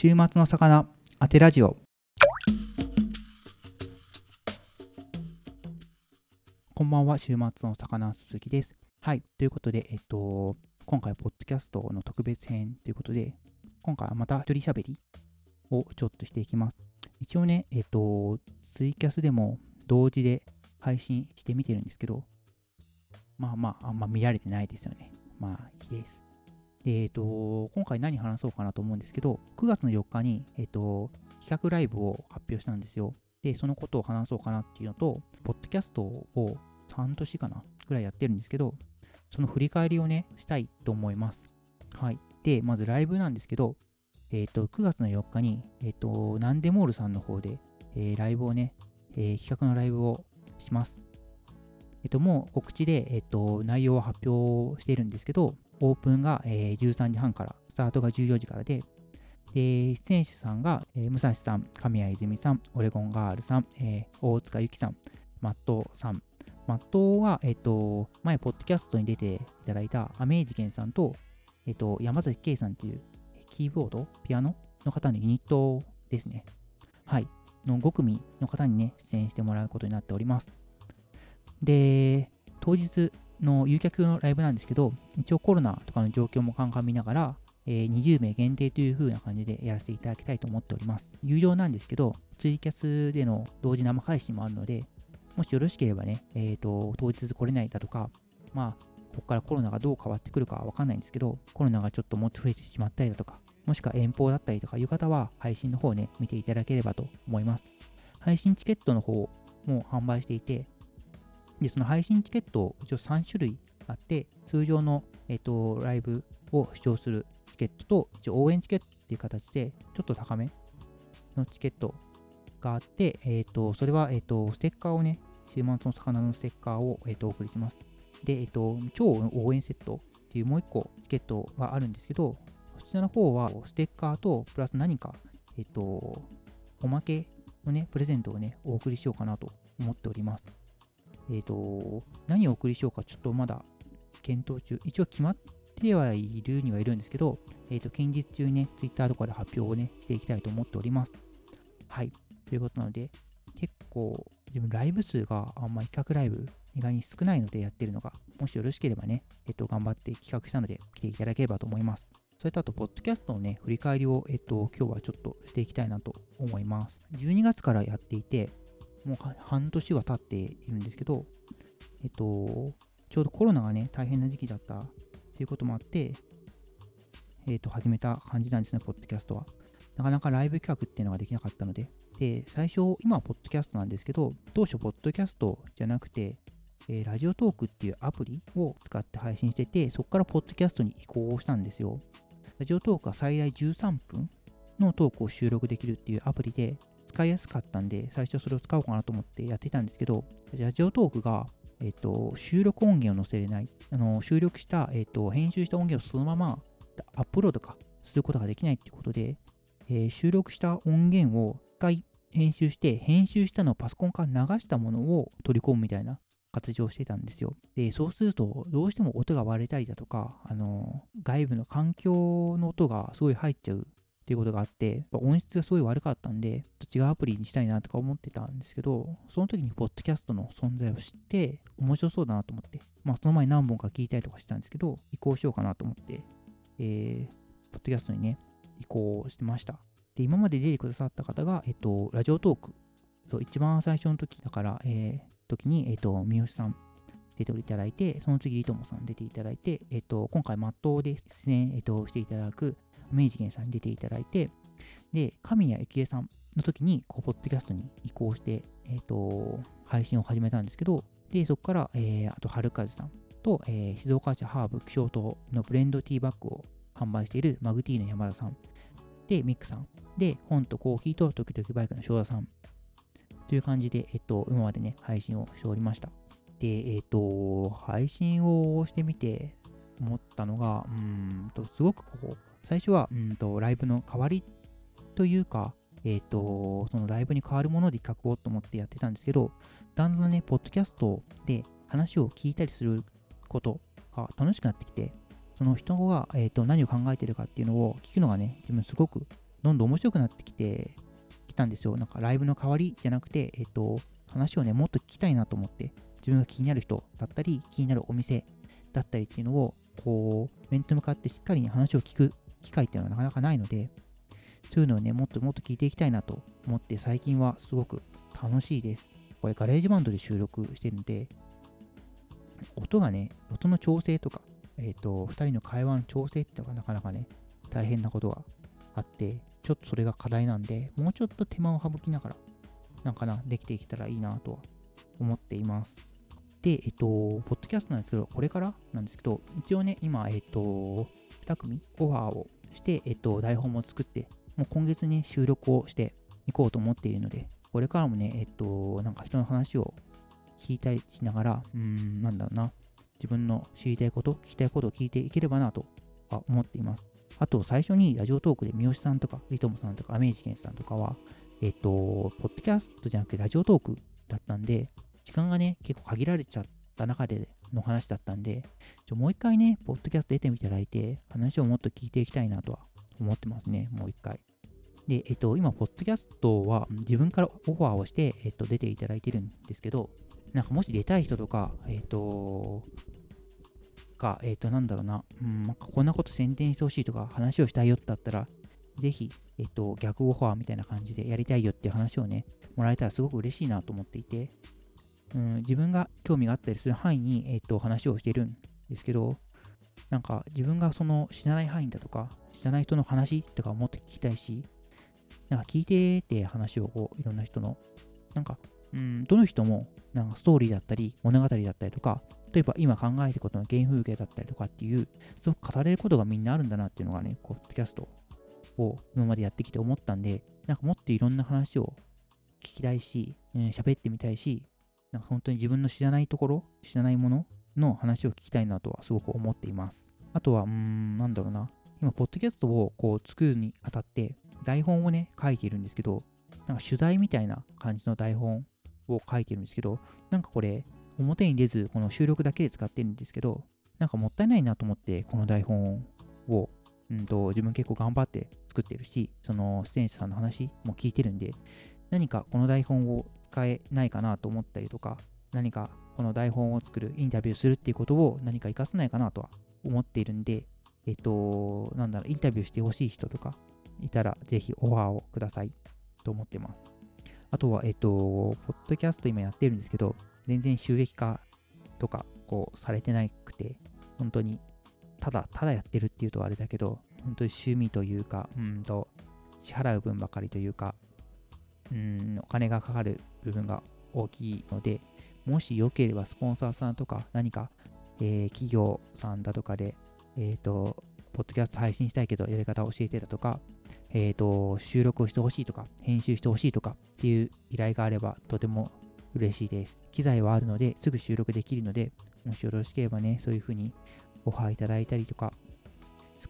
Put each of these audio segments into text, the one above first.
週末の魚当てラジオ。こんばんは週末の魚鈴木です。はいということでえっと今回ポッドキャストの特別編ということで今回はまた一人喋りをちょっとしていきます。一応ねえっとツイキャスでも同時で配信してみてるんですけどまあまああんま見られてないですよね。まあいいです。えっ、ー、と、今回何話そうかなと思うんですけど、9月の4日に、えっ、ー、と、企画ライブを発表したんですよ。で、そのことを話そうかなっていうのと、ポッドキャストを半年かなぐらいやってるんですけど、その振り返りをね、したいと思います。はい。で、まずライブなんですけど、えっ、ー、と、9月の4日に、えっ、と、ナンデモールさんの方で、えライブをね、え企画のライブをします。えっと、もう告知で、えっと、内容を発表しているんですけど、オープンが、えー、13時半から、スタートが14時からで、で、出演者さんが、えー、武蔵さん、神谷泉さん、オレゴンガールさん、えー、大塚ゆきさん、マットさん。マットは、えっ、と、前、ポッドキャストに出ていただいたアメージケンさんと、えっ、と、山崎圭さんっていう、キーボード、ピアノの方のユニットですね。はい。の5組の方にね、出演してもらうことになっております。で、当日の誘客のライブなんですけど、一応コロナとかの状況も鑑みながら、えー、20名限定という風な感じでやらせていただきたいと思っております。有料なんですけど、ツイキャスでの同時生配信もあるので、もしよろしければね、えっ、ー、と、当日来れないだとか、まあ、ここからコロナがどう変わってくるかわかんないんですけど、コロナがちょっともっと増えてしまったりだとか、もしくは遠方だったりとかいう方は、配信の方ね、見ていただければと思います。配信チケットの方も販売していて、で、その配信チケットを、一応3種類あって、通常の、えっ、と、ライブを視聴するチケットと、一応応援チケットっていう形で、ちょっと高めのチケットがあって、えっ、と、それは、えっ、と、ステッカーをね、週末の魚のステッカーを、えっ、と、お送りします。で、えっ、と、超応援セットっていうもう一個チケットがあるんですけど、そちらの方は、ステッカーと、プラス何か、えっ、と、おまけのね、プレゼントをね、お送りしようかなと思っております。えっ、ー、と、何をお送りしようかちょっとまだ検討中。一応決まってはいるにはいるんですけど、えっ、ー、と、近日中にね、Twitter とかで発表をね、していきたいと思っております。はい。ということなので、結構、自分ライブ数があんま企画ライブ意外に少ないのでやってるのが、もしよろしければね、えっ、と、頑張って企画したので来ていただければと思います。それとあと、ポッドキャストのね、振り返りを、えっと、今日はちょっとしていきたいなと思います。12月からやっていて、もう半年は経っているんですけど、えっと、ちょうどコロナがね、大変な時期だったっていうこともあって、えっと、始めた感じなんですね、ポッドキャストは。なかなかライブ企画っていうのができなかったので、で、最初、今はポッドキャストなんですけど、当初、ポッドキャストじゃなくて、えー、ラジオトークっていうアプリを使って配信してて、そこからポッドキャストに移行したんですよ。ラジオトークは最大13分のトークを収録できるっていうアプリで、使いやすかったんで、最初それを使おうかなと思ってやってたんですけど、ラジオトークが、えっ、と、収録音源を載せれない、あの収録した、えっ、と、編集した音源をそのままアップロードかすることができないっていうことで、えー、収録した音源を一回編集して、編集したのをパソコンから流したものを取り込むみたいな活動をしてたんですよ。で、そうすると、どうしても音が割れたりだとか、あの、外部の環境の音がすごい入っちゃうっていうことがあって、音質がすごい悪かったんで、違うアプリにしたいなとか思ってたんですけど、その時にポッドキャストの存在を知って、面白そうだなと思って、まあその前何本か聞いたりとかしたんですけど、移行しようかなと思って、えー、ポッドキャストにね、移行してました。で、今まで出てくださった方が、えっと、ラジオトーク。そう、一番最初の時だから、えー、時に、えっと、三好さん出ていただいて、その次、リトモさん出ていただいて、えっと、今回、マットで出演、えっと、していただく、明治源さんに出ていただいて、で、神谷幸恵さんの時に、こう、ポッドキャストに移行して、えっ、ー、と、配信を始めたんですけど、で、そこから、えー、あと、春風さんと、えー、静岡市ハーブ気象島のブレンドティーバッグを販売しているマグティーの山田さん、で、ミックさん、で、本とコーヒーと時々バイクの翔太さん、という感じで、えっと、今までね、配信をしておりました。で、えっと、配信をしてみて思ったのが、うんと、すごくこう、最初は、うんと、ライブの代わりというか、えっ、ー、と、そのライブに変わるもので企画をと思ってやってたんですけど、だんだんね、ポッドキャストで話を聞いたりすることが楽しくなってきて、その人が、えーと、何を考えてるかっていうのを聞くのがね、自分すごくどんどん面白くなってきてきたんですよ。なんかライブの代わりじゃなくて、えっと、話をね、もっと聞きたいなと思って、自分が気になる人だったり、気になるお店だったりっていうのを、こう、面と向かってしっかり、ね、話を聞く機会っていうのはなかなかないので、そういうのをね、もっともっと聞いていきたいなと思って、最近はすごく楽しいです。これガレージバンドで収録してるんで、音がね、音の調整とか、えっ、ー、と、2人の会話の調整っていうのがなかなかね、大変なことがあって、ちょっとそれが課題なんで、もうちょっと手間を省きながら、なんかな、できていけたらいいなとは思っています。で、えっと、ポッドキャストなんですけど、これからなんですけど、一応ね、今、えっと、2組オファーをして、えっと、台本も作って、もう今月に収録をしていこうと思っているので、これからもね、えっと、なんか人の話を聞いたりしながら、うん、なんだろうな、自分の知りたいこと、聞きたいことを聞いていければなとは思っています。あと、最初にラジオトークで三好さんとか、リトモさんとか、アメージケンさんとかは、えっと、ポッドキャストじゃなくてラジオトークだったんで、時間がね、結構限られちゃった中での話だったんで、ちょもう一回ね、ポッドキャスト出ていただいて、話をもっと聞いていきたいなとは思ってますね、もう一回。で、えっと、今、ポッドキャストは自分からオファーをして、えっと、出ていただいてるんですけど、なんかもし出たい人とか、えっと、か、えっと、なんだろうな、うん、なんかこんなこと宣伝してほしいとか、話をしたいよってあったら、ぜひ、えっと、逆オファーみたいな感じでやりたいよっていう話をね、もらえたらすごく嬉しいなと思っていて、うん、自分が興味があったりする範囲に、えっと、話をしているんですけど、なんか自分がその知らない範囲だとか、知らない人の話とかをもっと聞きたいし、なんか聞いてって話をこういろんな人の、なんか、うん、どの人もなんかストーリーだったり物語だったりとか、例えば今考えてることの原風景だったりとかっていう、すごく語れることがみんなあるんだなっていうのがね、ポッドキャストを今までやってきて思ったんで、なんかもっといろんな話を聞きたいし、喋、うん、ってみたいし、なんか本当に自分の知らないところ、知らないものの話を聞きたいなとはすごく思っています。あとは、うーん、なんだろうな。今、ポッドキャストをこう作るにあたって、台本をね、書いているんですけど、なんか取材みたいな感じの台本を書いてるんですけど、なんかこれ、表に出ず、この収録だけで使ってるんですけど、なんかもったいないなと思って、この台本を、うんと、自分結構頑張って作ってるし、その出演者さんの話も聞いてるんで、何かこの台本を使えないかなと思ったりとか、何かこの台本を作る、インタビューするっていうことを何か活かせないかなとは思っているんで、えっと、なんだろう、インタビューしてほしい人とかいたら、ぜひオファーをくださいと思ってます。あとは、えっと、ポッドキャスト今やってるんですけど、全然収益化とか、こう、されてなくて、本当に、ただ、ただやってるっていうとあれだけど、本当に趣味というか、うんと、支払う分ばかりというか、うん、お金がかかる部分が大きいので、もしよければスポンサーさんとか何か、えー、企業さんだとかで、えっ、ー、と、ポッドキャスト配信したいけどやり方を教えてだとか、えっ、ー、と、収録をしてほしいとか、編集してほしいとかっていう依頼があればとても嬉しいです。機材はあるので、すぐ収録できるので、もしよろしければね、そういうふうにオファーいただいたりとか、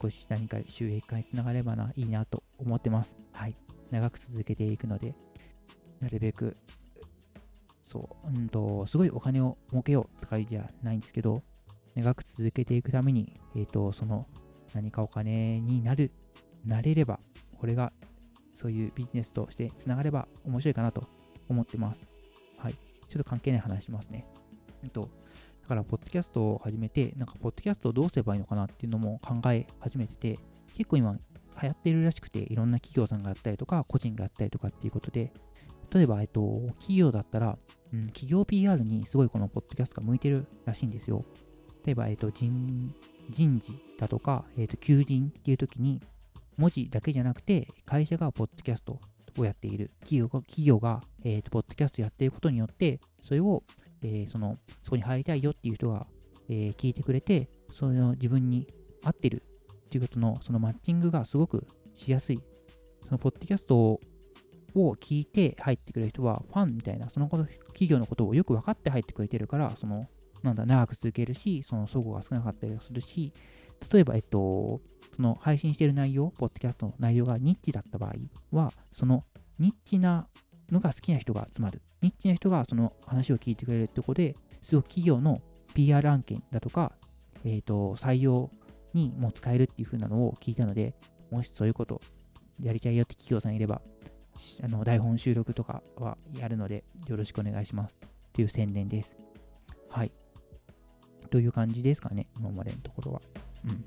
少し何か収益化につながればな、いいなと思ってます。はい。長く続けていくので、なるべく、そう、うんと、すごいお金を儲けようとかじゃないんですけど、長く続けていくために、えっ、ー、と、その何かお金になる、なれれば、これがそういうビジネスとしてつながれば面白いかなと思ってます。はい。ちょっと関係ない話しますね。えっと、だから、ポッドキャストを始めて、なんか、ポッドキャストをどうすればいいのかなっていうのも考え始めてて、結構今、流行ってるらしくて、いろんな企業さんがやったりとか、個人がやったりとかっていうことで、例えば、えっと、企業だったら、うん、企業 PR にすごいこのポッドキャストが向いてるらしいんですよ。例えば、えっと、人人事だとか、えっと、求人っていう時に、文字だけじゃなくて、会社がポッドキャストをやっている、企業が、企業がえっと、ポッドキャストやっていることによって、それを、えー、その、そこに入りたいよっていう人が、えー、聞いてくれて、その自分に合ってるっていうことの、そのマッチングがすごくしやすい。そのポッドキャストを聞いて入ってくる人は、ファンみたいな、そのこと企業のことをよく分かって入ってくれてるから、その、なんだ、長く続けるし、その相互が少なかったりするし、例えば、えっと、その配信してる内容、ポッドキャストの内容がニッチだった場合は、そのニッチなのが好きな人が集まる。ニッチな人がその話を聞いてくれるってことで、すごく企業の PR 案件だとか、えっ、ー、と、採用にも使えるっていう風なのを聞いたので、もしそういうことやりたいよって企業さんいれば、あの台本収録とかはやるので、よろしくお願いしますっていう宣伝です。はい。という感じですかね、今までのところは。うん。